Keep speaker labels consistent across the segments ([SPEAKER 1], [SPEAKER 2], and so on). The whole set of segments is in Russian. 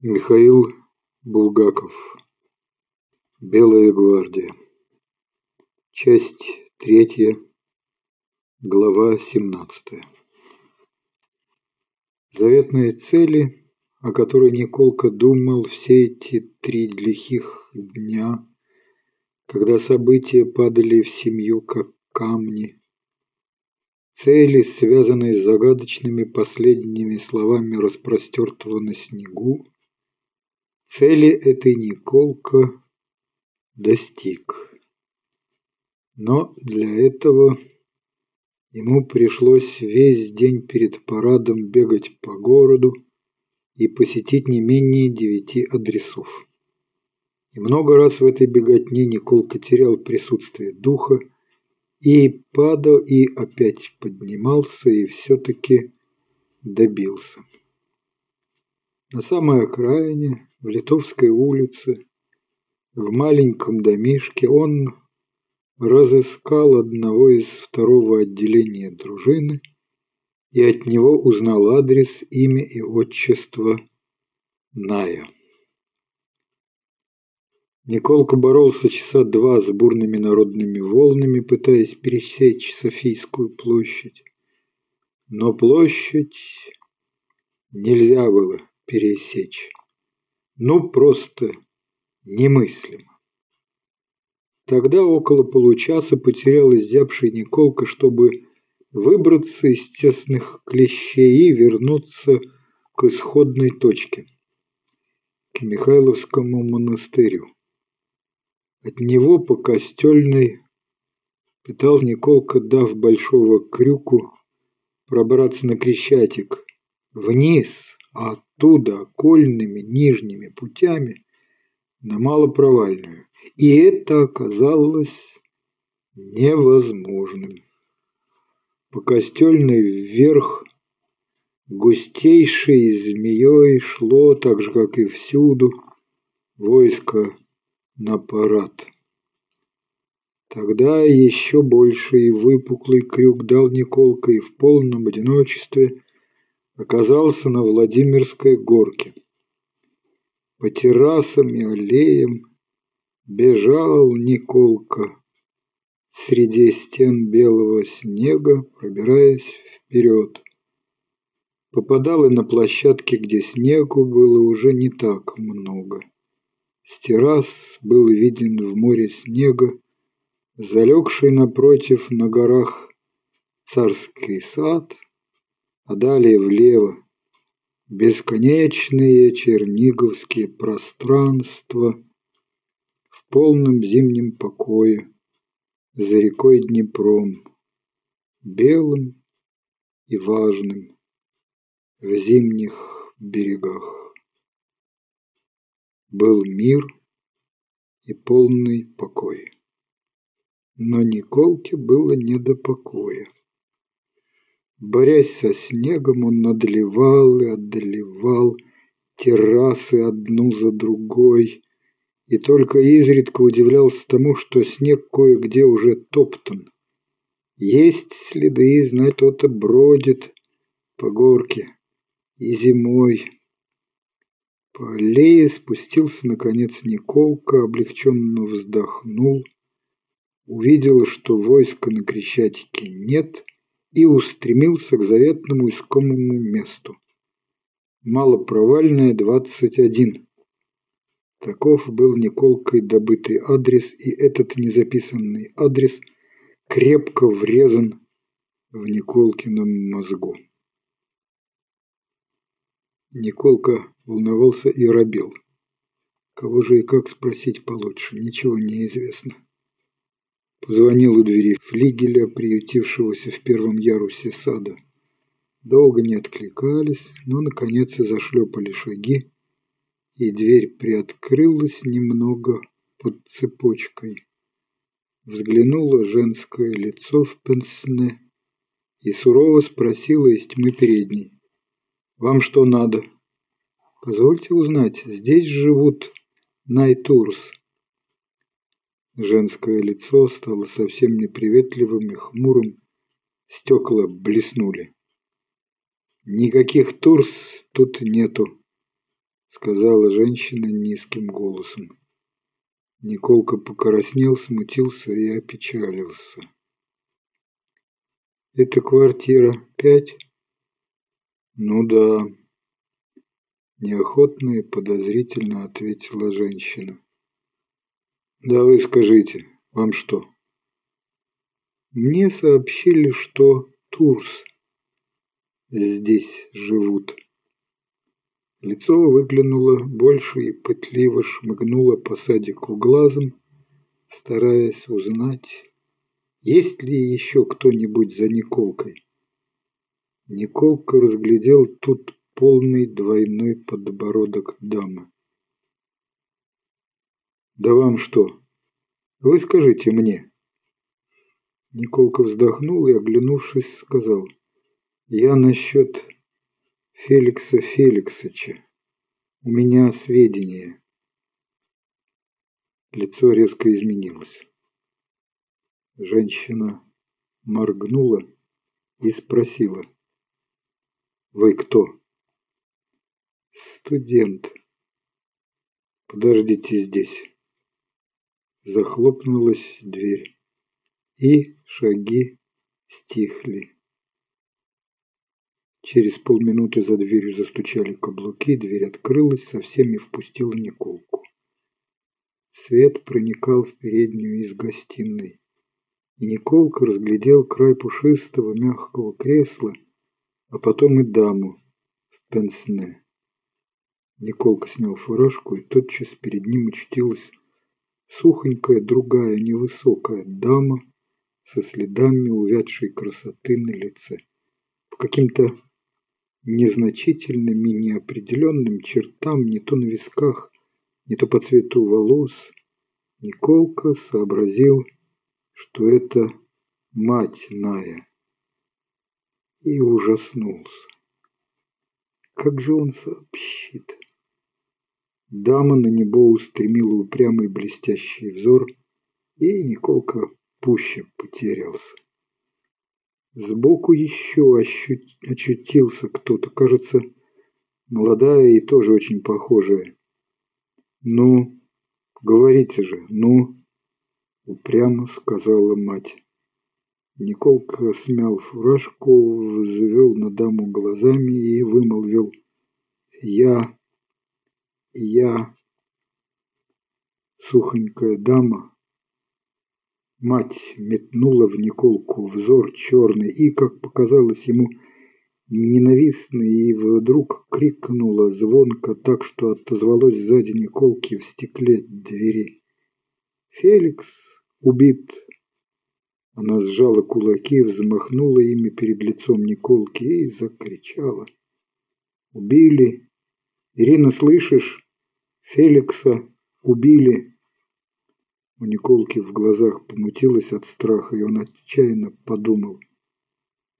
[SPEAKER 1] Михаил Булгаков. Белая гвардия. Часть третья. Глава семнадцатая. Заветные цели, о которой Николка думал все эти три лихих дня, когда события падали в семью, как камни. Цели, связанные с загадочными последними словами распростертого на снегу, Цели этой Николка достиг. Но для этого ему пришлось весь день перед парадом бегать по городу и посетить не менее девяти адресов. И много раз в этой беготне Николка терял присутствие духа и падал, и опять поднимался, и все-таки добился. На самой окраине в Литовской улице, в маленьком домишке, он разыскал одного из второго отделения дружины и от него узнал адрес, имя и отчество Ная. Николка боролся часа два с бурными народными волнами, пытаясь пересечь Софийскую площадь. Но площадь нельзя было пересечь. Ну, просто немыслимо. Тогда около получаса потерял изябший Николка, чтобы выбраться из тесных клещей и вернуться к исходной точке, к Михайловскому монастырю. От него по костельной пытался Николка, дав большого крюку, пробраться на Крещатик, вниз, а оттуда окольными нижними путями на малопровальную. И это оказалось невозможным. По костельной вверх густейшей змеей шло, так же, как и всюду, войско на парад. Тогда еще больше и выпуклый крюк дал Николка и в полном одиночестве оказался на Владимирской горке. По террасам и аллеям бежал Николка среди стен белого снега, пробираясь вперед. Попадал и на площадки, где снегу было уже не так много. С террас был виден в море снега, залегший напротив на горах царский сад — а далее влево бесконечные черниговские пространства в полном зимнем покое за рекой Днепром, белым и важным в зимних берегах. Был мир и полный покой. Но Николке было не до покоя. Борясь со снегом, он одолевал и одолевал террасы одну за другой, и только изредка удивлялся тому, что снег кое-где уже топтан. Есть следы, знать кто-то бродит по горке и зимой. По аллее спустился, наконец, Николка, облегченно вздохнул, увидел, что войска на Крещатике нет — и устремился к заветному искомому месту. Малопровальная, 21. Таков был Николкой добытый адрес, и этот незаписанный адрес крепко врезан в Николкином мозгу. Николка волновался и робел. Кого же и как спросить получше, ничего не известно. Позвонил у двери флигеля, приютившегося в первом ярусе сада. Долго не откликались, но, наконец, и зашлепали шаги, и дверь приоткрылась немного под цепочкой. Взглянуло женское лицо в пенсне и сурово спросила из тьмы передней. «Вам что надо?» «Позвольте узнать, здесь живут Найтурс?» Женское лицо стало совсем неприветливым и хмурым, стекла блеснули. «Никаких турс тут нету. — сказала женщина низким голосом. Николка покраснел, смутился и опечалился. «Это квартира пять?» «Ну да», – неохотно и подозрительно ответила женщина. «Да вы скажите, вам что?» «Мне сообщили, что Турс здесь живут». Лицо выглянуло больше и пытливо шмыгнуло по садику глазом, стараясь узнать, есть ли еще кто-нибудь за Николкой. Николка разглядел тут полный двойной подбородок дамы. «Да вам что? Вы скажите мне». Николка вздохнул и, оглянувшись, сказал, «Я насчет Феликса Феликсовича. У меня сведения. Лицо резко изменилось. Женщина моргнула и спросила. «Вы кто?» «Студент. Подождите здесь». Захлопнулась дверь, и шаги стихли. Через полминуты за дверью застучали каблуки, дверь открылась, со всеми впустила Николку. Свет проникал в переднюю из гостиной, и Николка разглядел край пушистого мягкого кресла, а потом и даму в пенсне. Николка снял фуражку, и тотчас перед ним очутилась сухонькая другая невысокая дама со следами увядшей красоты на лице. По каким-то незначительным и неопределенным чертам, не то на висках, не то по цвету волос, Николка сообразил, что это мать Ная, и ужаснулся. Как же он сообщит? Дама на него устремила упрямый блестящий взор, и Николка пуще потерялся. Сбоку еще очутился кто-то, кажется, молодая и тоже очень похожая. «Ну, говорите же, ну!» – упрямо сказала мать. Николка смял фуражку, взвел на даму глазами и вымолвил «Я, я». Сухонькая дама Мать метнула в Николку взор черный и, как показалось ему, ненавистный, и вдруг крикнула звонко так, что отозвалось сзади Николки в стекле двери. «Феликс убит!» Она сжала кулаки, взмахнула ими перед лицом Николки и закричала. «Убили! Ирина, слышишь? Феликса убили!» У Николки в глазах помутилось от страха, и он отчаянно подумал.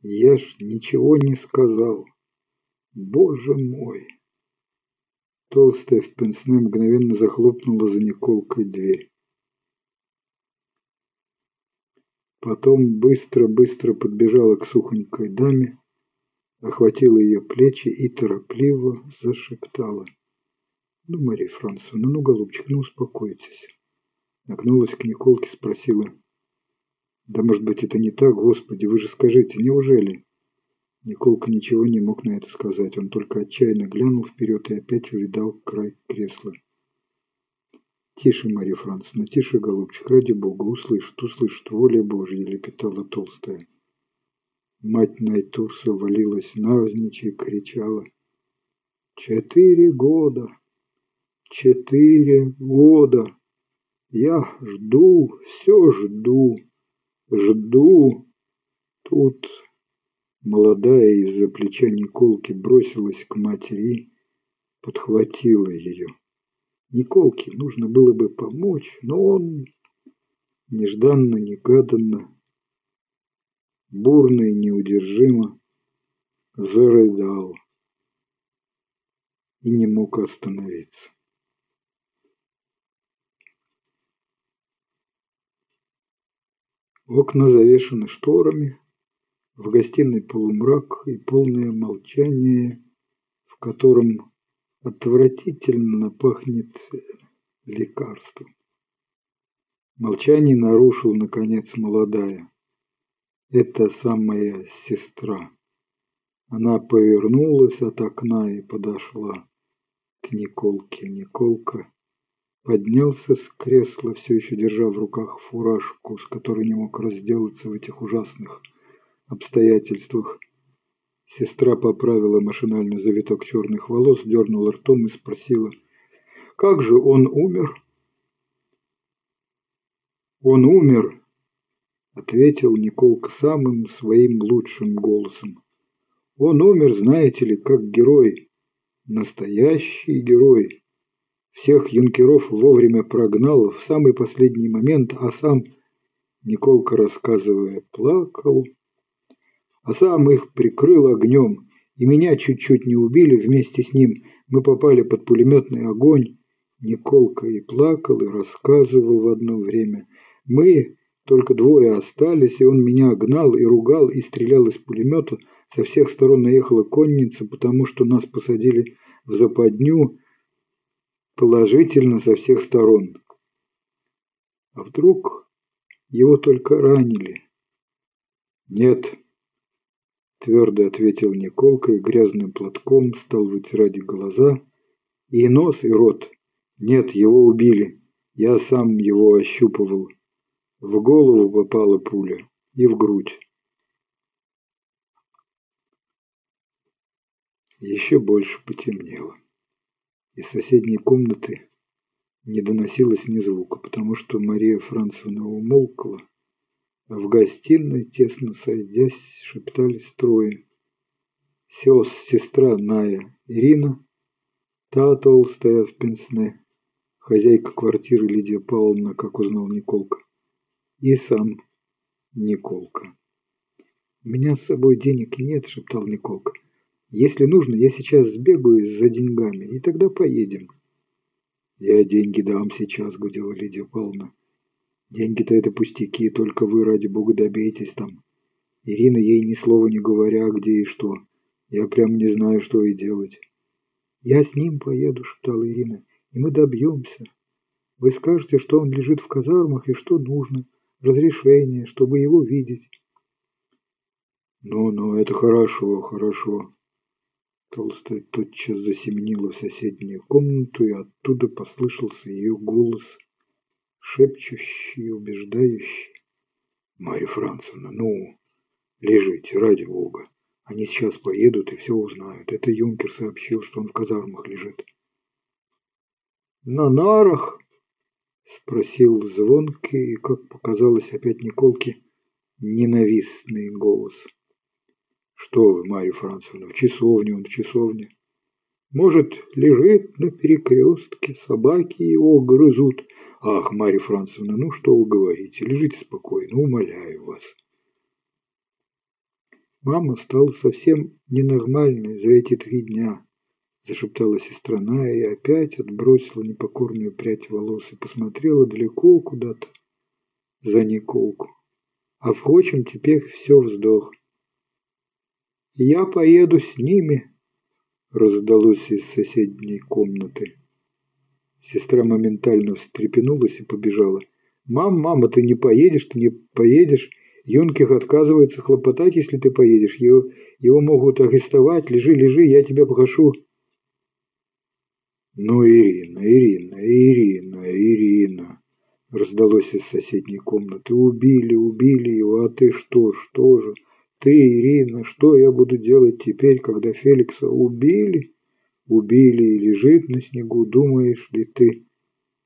[SPEAKER 1] «Я ж ничего не сказал. Боже мой!» Толстая в пенсне мгновенно захлопнула за Николкой дверь. Потом быстро-быстро подбежала к сухонькой даме, охватила ее плечи и торопливо зашептала. «Ну, Мария Францевна, ну, голубчик, ну, успокойтесь. Нагнулась к Николке, спросила. «Да может быть это не так, Господи, вы же скажите, неужели?» Николка ничего не мог на это сказать. Он только отчаянно глянул вперед и опять увидал край кресла. «Тише, Марья Францевна, тише, голубчик, ради бога, услышит, услышит, воля Божья!» – лепетала толстая. Мать Найтурса валилась навзничь и кричала. «Четыре года! Четыре года!» Я жду, все жду, жду. Тут молодая из-за плеча Николки бросилась к матери, подхватила ее. Николке нужно было бы помочь, но он нежданно-негаданно, бурно и неудержимо зарыдал и не мог остановиться. Окна завешаны шторами, в гостиной полумрак и полное молчание, в котором Отвратительно пахнет лекарством. Молчание нарушил, наконец, молодая. Это самая сестра. Она повернулась от окна и подошла к Николке. Николка поднялся с кресла, все еще держа в руках фуражку, с которой не мог разделаться в этих ужасных обстоятельствах. Сестра поправила машинально завиток черных волос, дернула ртом и спросила, «Как же он умер?» «Он умер», — ответил Николка самым своим лучшим голосом. «Он умер, знаете ли, как герой, настоящий герой. Всех юнкеров вовремя прогнал в самый последний момент, а сам, Николка рассказывая, плакал, а сам их прикрыл огнем, и меня чуть-чуть не убили вместе с ним. Мы попали под пулеметный огонь. Николка и плакал, и рассказывал в одно время. Мы только двое остались, и он меня гнал и ругал, и стрелял из пулемета. Со всех сторон наехала конница, потому что нас посадили в западню, положительно со всех сторон. А вдруг его только ранили? Нет, твердо ответил Николка и грязным платком стал вытирать глаза и нос, и рот. Нет, его убили. Я сам его ощупывал. В голову попала пуля и в грудь. Еще больше потемнело. Из соседней комнаты не доносилось ни звука, потому что Мария Францевна умолкла, а в гостиной, тесно сойдясь, шептались трое. Сес, сестра Ная, Ирина, та толстая в пенсне, хозяйка квартиры Лидия Павловна, как узнал Николка, и сам Николка. «У меня с собой денег нет», — шептал Николка. Если нужно, я сейчас сбегаю за деньгами, и тогда поедем. Я деньги дам сейчас, гудела Лидия Павловна. Деньги-то это пустяки, только вы, ради бога, добейтесь там. Ирина ей ни слова не говоря, где и что. Я прям не знаю, что и делать. Я с ним поеду, шептала Ирина, и мы добьемся. Вы скажете, что он лежит в казармах и что нужно. Разрешение, чтобы его видеть. Ну-ну, это хорошо, хорошо. Толстая тотчас засеменила в соседнюю комнату, и оттуда послышался ее голос, шепчущий убеждающий. «Марья Францевна, ну, лежите, ради бога. Они сейчас поедут и все узнают. Это юнкер сообщил, что он в казармах лежит». «На нарах?» – спросил звонкий и, как показалось опять Николке, ненавистный голос. Что вы, Марья Францевна, в часовне он в часовне. Может, лежит на перекрестке, собаки его грызут. Ах, Марья Францевна, ну что вы говорите, лежите спокойно, умоляю вас. Мама стала совсем ненормальной за эти три дня, зашептала сестра Ная и опять отбросила непокорную прядь волос и посмотрела далеко куда-то за Николку. А впрочем, теперь все вздох. «Я поеду с ними», – раздалось из соседней комнаты. Сестра моментально встрепенулась и побежала. «Мам, мама, ты не поедешь, ты не поедешь. Юнких отказывается хлопотать, если ты поедешь. Его, его могут арестовать. Лежи, лежи, я тебя прошу». «Ну, Ирина, Ирина, Ирина, Ирина», – раздалось из соседней комнаты. «Убили, убили его, а ты что, что же?» Ты, Ирина, что я буду делать теперь, когда Феликса убили? Убили и лежит на снегу, думаешь ли ты?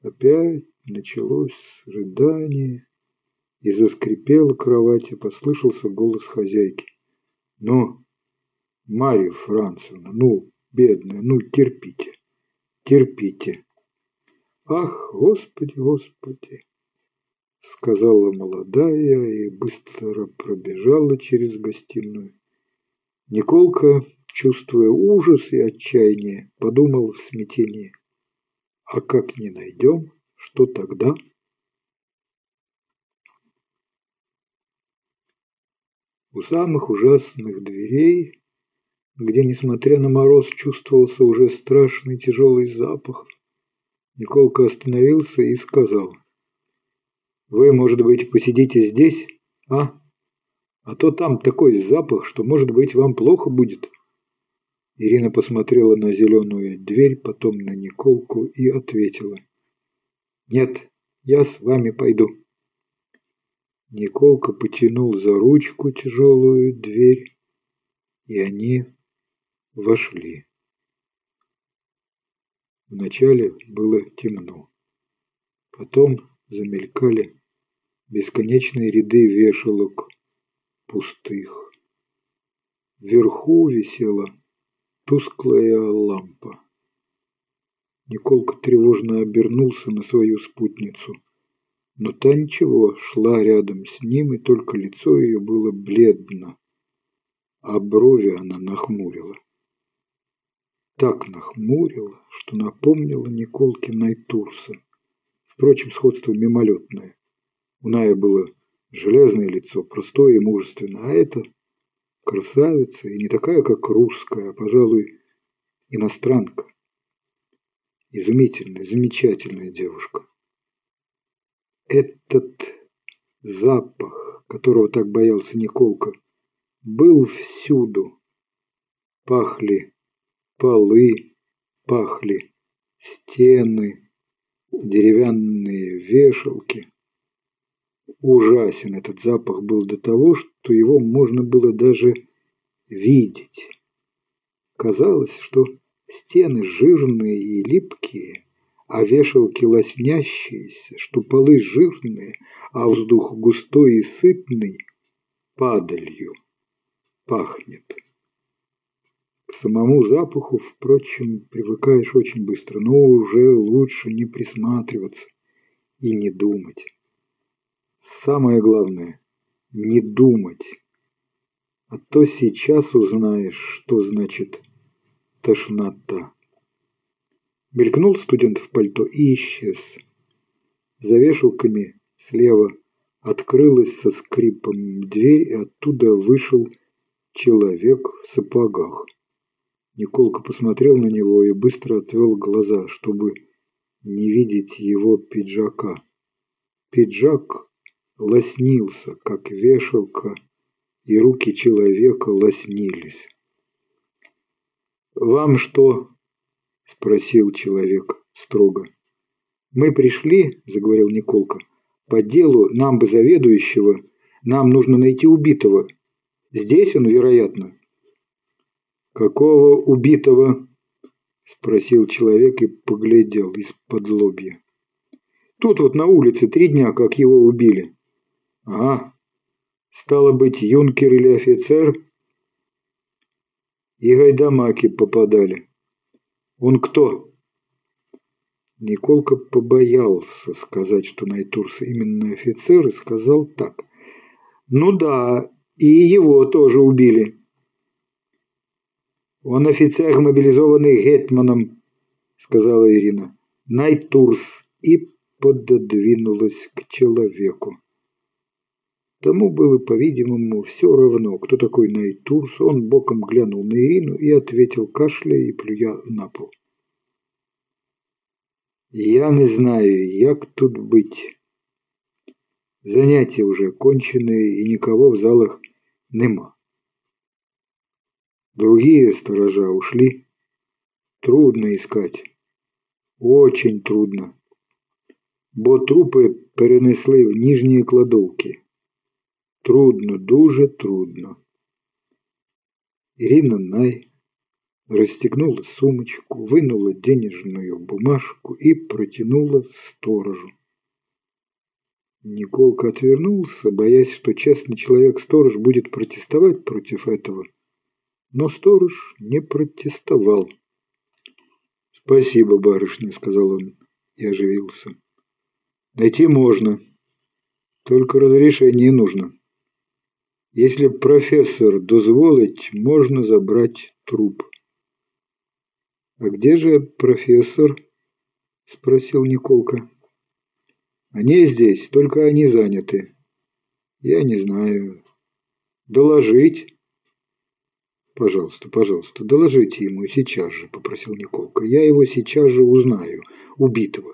[SPEAKER 1] Опять началось рыдание, и заскрипела кровать, и послышался голос хозяйки. Ну, Марья Францевна, ну, бедная, ну, терпите, терпите. Ах, Господи, Господи! Сказала молодая и быстро пробежала через гостиную. Николка, чувствуя ужас и отчаяние, подумал в смятении. А как не найдем, что тогда? У самых ужасных дверей где, несмотря на мороз, чувствовался уже страшный тяжелый запах. Николка остановился и сказал. «Вы, может быть, посидите здесь, а? А то там такой запах, что, может быть, вам плохо будет». Ирина посмотрела на зеленую дверь, потом на Николку и ответила. «Нет, я с вами пойду». Николка потянул за ручку тяжелую дверь, и они вошли. Вначале было темно. Потом замелькали бесконечные ряды вешалок, пустых. Вверху висела тусклая лампа. Николка тревожно обернулся на свою спутницу. Но та ничего, шла рядом с ним, и только лицо ее было бледно, а брови она нахмурила. Так нахмурила, что напомнила Николке Найтурса. Впрочем, сходство мимолетное. У Ная было железное лицо, простое и мужественное, а это красавица, и не такая, как русская, а, пожалуй, иностранка. Изумительная, замечательная девушка. Этот запах, которого так боялся Николка, был всюду. Пахли полы, пахли стены, деревянные вешалки. Ужасен этот запах был до того, что его можно было даже видеть. Казалось, что стены жирные и липкие, а вешалки лоснящиеся, что полы жирные, а воздух густой и сытный, падалью пахнет. К самому запаху, впрочем, привыкаешь очень быстро, но уже лучше не присматриваться и не думать. Самое главное – не думать. А то сейчас узнаешь, что значит тошнота. Мелькнул студент в пальто и исчез. За вешалками слева открылась со скрипом дверь, и оттуда вышел человек в сапогах. Николка посмотрел на него и быстро отвел глаза, чтобы не видеть его пиджака. Пиджак лоснился, как вешалка, и руки человека лоснились. «Вам что?» – спросил человек строго. «Мы пришли, – заговорил Николка, – по делу нам бы заведующего, нам нужно найти убитого. Здесь он, вероятно». «Какого убитого?» – спросил человек и поглядел из-под лобья. «Тут вот на улице три дня, как его убили». «Ага. Стало быть, юнкер или офицер?» «И гайдамаки попадали». «Он кто?» Николка побоялся сказать, что Найтурс именно офицер, и сказал так. «Ну да, и его тоже убили». Он офицер, мобилизованный гетманом, сказала Ирина. Найтурс и пододвинулась к человеку. Тому было, по-видимому, все равно, кто такой Найтурс. Он боком глянул на Ирину и ответил, кашляя и плюя на пол. Я не знаю, як тут быть. Занятия уже кончены, и никого в залах нема. Другие сторожа ушли. Трудно искать. Очень трудно. Бо трупи перенесли в ніжні кладовки. Трудно, дуже трудно. Ирина Най расстегнула сумочку, вынула денежную бумажку и протянула сторожу. Николка отвернулся, боясь, что честный человек-сторож будет протестовать против этого но сторож не протестовал. «Спасибо, барышня», — сказал он и оживился. «Найти можно, только разрешение нужно. Если профессор дозволить, можно забрать труп». «А где же профессор?» — спросил Николка. «Они здесь, только они заняты. Я не знаю. Доложить?» «Пожалуйста, пожалуйста, доложите ему сейчас же», – попросил Николка. «Я его сейчас же узнаю, убитого».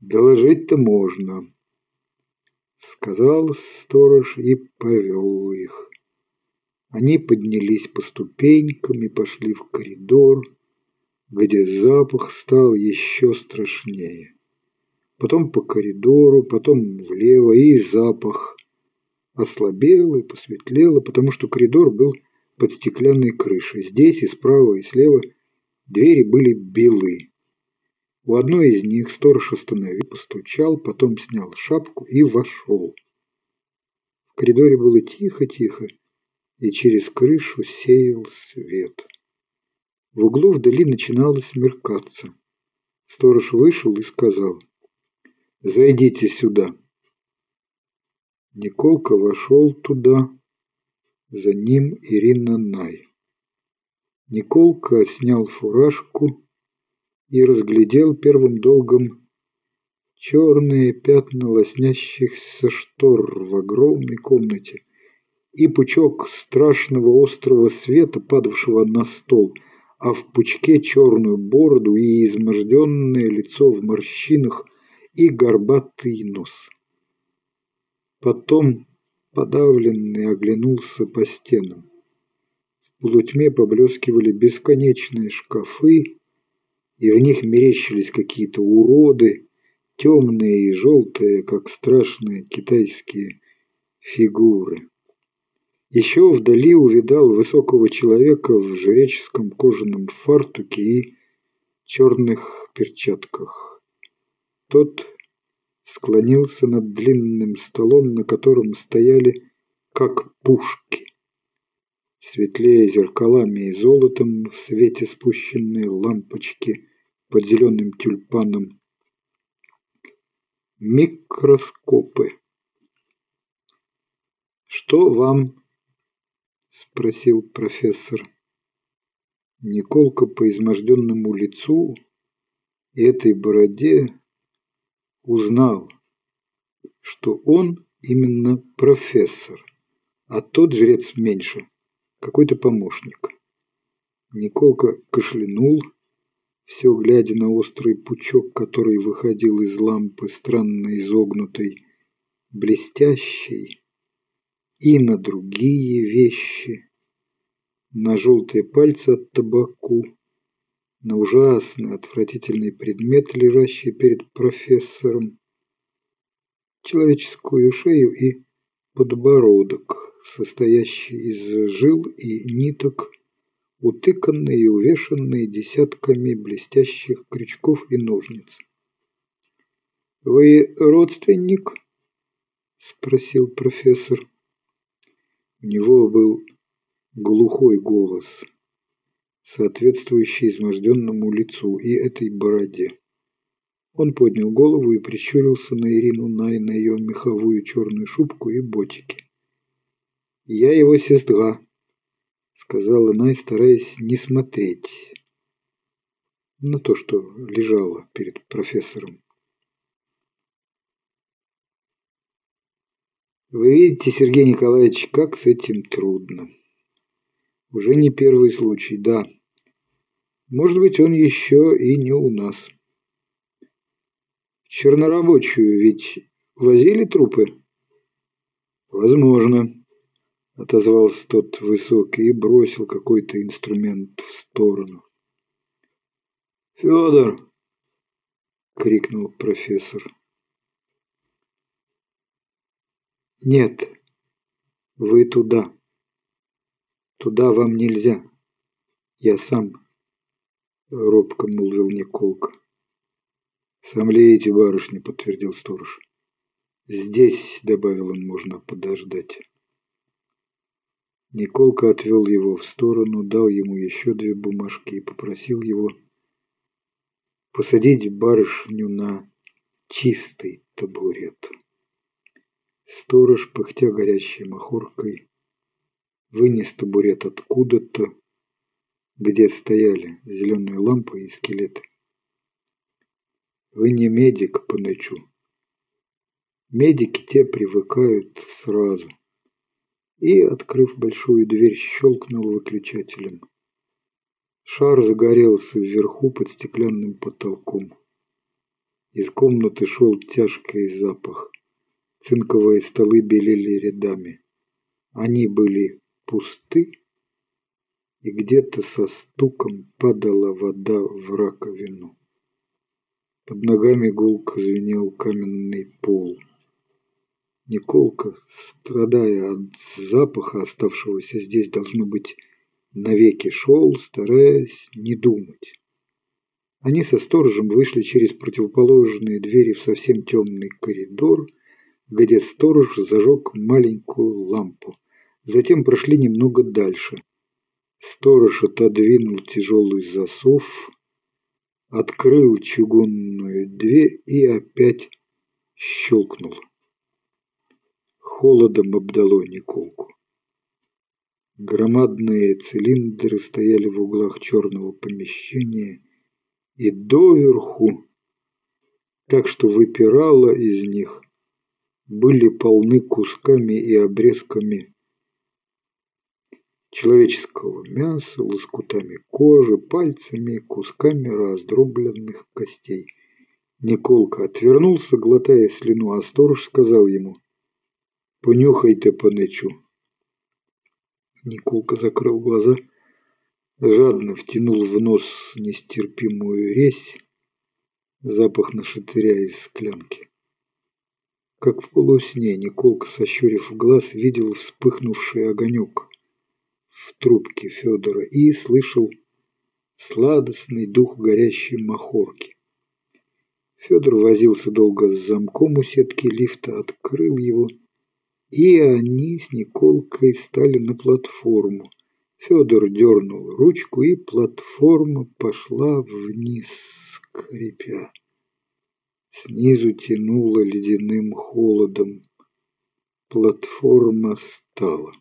[SPEAKER 1] «Доложить-то можно», – сказал сторож и повел их. Они поднялись по ступенькам и пошли в коридор, где запах стал еще страшнее. Потом по коридору, потом влево, и запах ослабел и посветлело, потому что коридор был под стеклянной крышей. Здесь и справа, и слева двери были белы. У одной из них сторож остановил, постучал, потом снял шапку и вошел. В коридоре было тихо-тихо, и через крышу сеял свет. В углу вдали начинало смеркаться. Сторож вышел и сказал, «Зайдите сюда». Николка вошел туда, за ним Ирина Най. Николка снял фуражку и разглядел первым долгом черные пятна лоснящихся штор в огромной комнате и пучок страшного острого света, падавшего на стол, а в пучке черную бороду и изможденное лицо в морщинах и горбатый нос. Потом подавленный оглянулся по стенам. В полутьме поблескивали бесконечные шкафы, и в них мерещились какие-то уроды, темные и желтые, как страшные китайские фигуры. Еще вдали увидал высокого человека в жреческом кожаном фартуке и черных перчатках. Тот склонился над длинным столом, на котором стояли как пушки. Светлее зеркалами и золотом в свете спущенные лампочки под зеленым тюльпаном. Микроскопы. «Что вам?» – спросил профессор. Николка по изможденному лицу и этой бороде узнал, что он именно профессор, а тот жрец меньше, какой-то помощник. Николка кашлянул, все глядя на острый пучок, который выходил из лампы странно изогнутой, блестящей, и на другие вещи, на желтые пальцы от табаку, на ужасный, отвратительный предмет, лежащий перед профессором, человеческую шею и подбородок, состоящий из жил и ниток, утыканные и увешанные десятками блестящих крючков и ножниц. «Вы родственник?» – спросил профессор. У него был глухой голос – соответствующий изможденному лицу и этой бороде. Он поднял голову и прищурился на Ирину Най, на ее меховую черную шубку и ботики. «Я его сестра», — сказала Най, стараясь не смотреть на то, что лежало перед профессором. Вы видите, Сергей Николаевич, как с этим трудно. Уже не первый случай, да. Может быть, он еще и не у нас. Чернорабочую ведь возили трупы? Возможно, отозвался тот высокий и бросил какой-то инструмент в сторону. Федор! крикнул профессор. Нет, вы туда. Туда вам нельзя. Я сам — робко молвил Николка. «Сомлеете, барышня», — подтвердил сторож. «Здесь», — добавил он, — «можно подождать». Николка отвел его в сторону, дал ему еще две бумажки и попросил его посадить барышню на чистый табурет. Сторож, пыхтя горящей махоркой, вынес табурет откуда-то, где стояли зеленые лампы и скелеты. Вы не медик по ночу. Медики те привыкают сразу. И, открыв большую дверь, щелкнул выключателем. Шар загорелся вверху под стеклянным потолком. Из комнаты шел тяжкий запах. Цинковые столы белели рядами. Они были пусты, и где-то со стуком падала вода в раковину. Под ногами гулко звенел каменный пол. Николка, страдая от запаха, оставшегося здесь, должно быть, навеки шел, стараясь не думать. Они со сторожем вышли через противоположные двери в совсем темный коридор, где сторож зажег маленькую лампу. Затем прошли немного дальше. Сторож отодвинул тяжелый засов, открыл чугунную дверь и опять щелкнул холодом обдало Николку. Громадные цилиндры стояли в углах черного помещения и доверху, так что выпирало из них, были полны кусками и обрезками человеческого мяса, лоскутами кожи, пальцами, кусками раздробленных костей. Николка отвернулся, глотая слюну, а сторож сказал ему – Понюхайте панычу. Николка закрыл глаза, жадно втянул в нос нестерпимую резь, запах нашатыря из склянки. Как в полусне Николка, сощурив глаз, видел вспыхнувший огонек в трубке Федора и слышал сладостный дух горящей махорки. Федор возился долго с замком у сетки лифта, открыл его и они с Николкой встали на платформу. Федор дернул ручку, и платформа пошла вниз, скрипя. Снизу тянуло ледяным холодом. Платформа стала.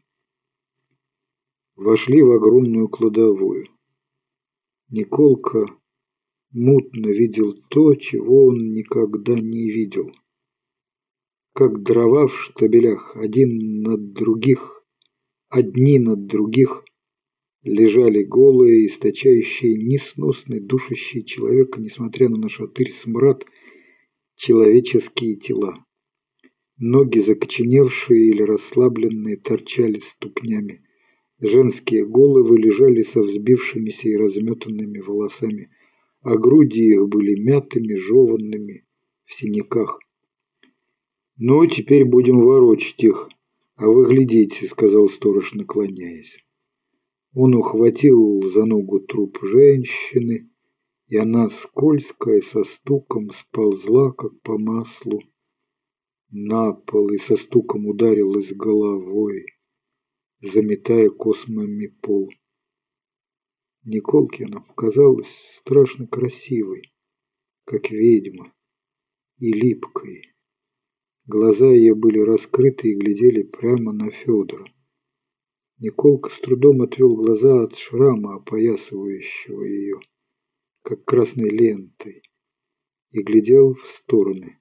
[SPEAKER 1] Вошли в огромную кладовую. Николка мутно видел то, чего он никогда не видел – как дрова в штабелях, один над других, одни над других, лежали голые, источающие несносный, душащий человека, несмотря на нашатырь смрад, человеческие тела. Ноги, закоченевшие или расслабленные, торчали ступнями. Женские головы лежали со взбившимися и разметанными волосами, а груди их были мятыми, жеванными, в синяках. «Ну, теперь будем ворочать их, а вы глядите», — сказал сторож, наклоняясь. Он ухватил за ногу труп женщины, и она, скользкая, со стуком сползла, как по маслу, на пол и со стуком ударилась головой, заметая космами пол. Николке она показалась страшно красивой, как ведьма, и липкой. Глаза ее были раскрыты и глядели прямо на Федора. Николка с трудом отвел глаза от шрама, опоясывающего ее, как красной лентой, и глядел в стороны.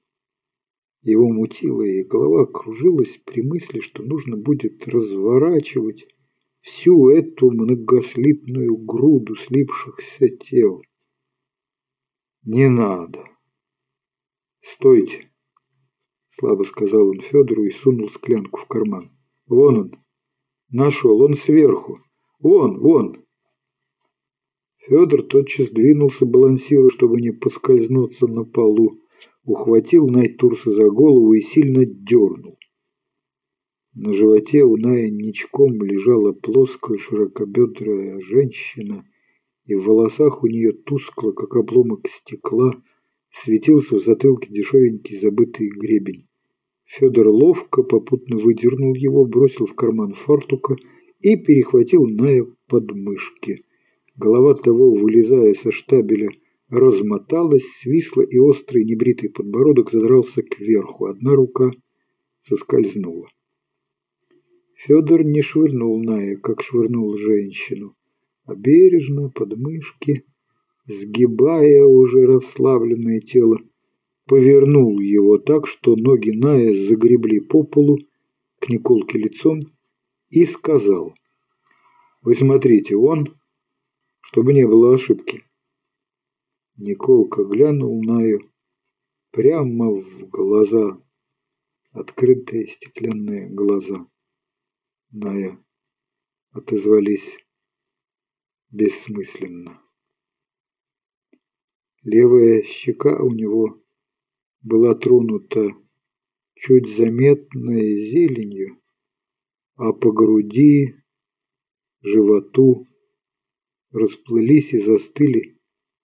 [SPEAKER 1] Его мутило, и голова кружилась при мысли, что нужно будет разворачивать всю эту многослитную груду слипшихся тел. «Не надо! Стойте!» Слабо сказал он Федору и сунул склянку в карман. Вон он. Нашел, он сверху. Вон, вон. Федор тотчас двинулся, балансируя, чтобы не поскользнуться на полу, ухватил Найтурса за голову и сильно дернул. На животе у Ная ничком лежала плоская широкобедрая женщина, и в волосах у нее тускло, как обломок стекла, светился в затылке дешевенький забытый гребень. Федор ловко попутно выдернул его, бросил в карман фартука и перехватил Ная подмышки. Голова того, вылезая со штабеля, размоталась, свисла, и острый небритый подбородок задрался кверху. Одна рука соскользнула. Федор не швырнул Ная, как швырнул женщину, а бережно, подмышки, сгибая уже расслабленное тело, повернул его так, что ноги Ная загребли по полу к Николке лицом и сказал, «Вы смотрите, он, чтобы не было ошибки». Николка глянул на ее прямо в глаза, открытые стеклянные глаза. Ная отозвались бессмысленно. Левая щека у него была тронута чуть заметной зеленью, а по груди, животу расплылись и застыли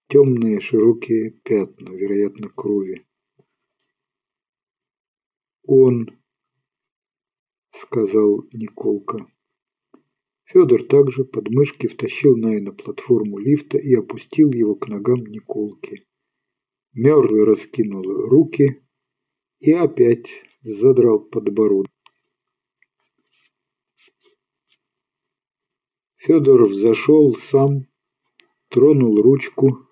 [SPEAKER 1] темные широкие пятна, вероятно, крови. «Он», — сказал Николка. Федор также под мышки втащил Най на платформу лифта и опустил его к ногам Николки. Мертвый раскинул руки и опять задрал подбородок. Федор взошел сам, тронул ручку,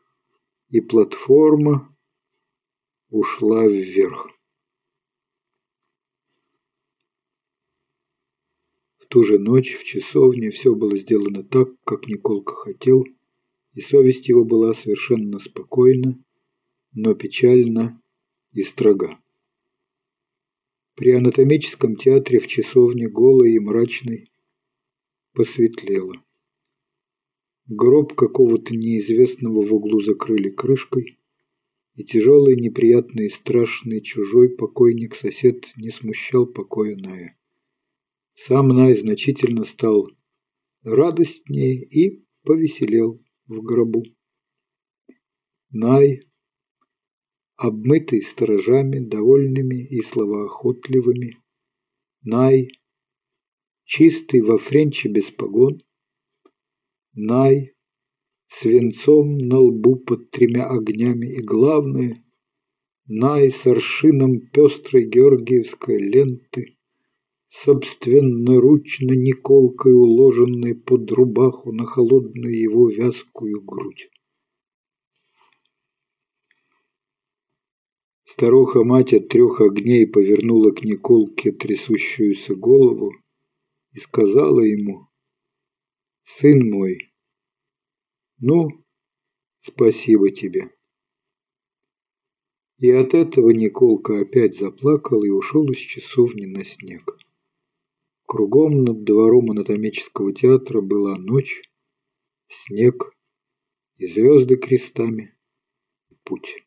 [SPEAKER 1] и платформа ушла вверх. ту же ночь в часовне все было сделано так, как Николка хотел, и совесть его была совершенно спокойна, но печальна и строга. При анатомическом театре в часовне голой и мрачной посветлело. Гроб какого-то неизвестного в углу закрыли крышкой, и тяжелый, неприятный и страшный чужой покойник-сосед не смущал покоя Ная. Сам Най значительно стал радостнее и повеселел в гробу. Най, обмытый сторожами, довольными и словоохотливыми, Най, чистый во френче без погон, Най, свинцом на лбу под тремя огнями. И, главное, Най с аршином пестрой георгиевской ленты, собственноручно Николкой уложенной под рубаху на холодную его вязкую грудь. Старуха-мать от трех огней повернула к Николке трясущуюся голову и сказала ему, «Сын мой, ну, спасибо тебе». И от этого Николка опять заплакал и ушел из часовни на снег. Кругом над двором анатомического театра была ночь, снег и звезды крестами, путь.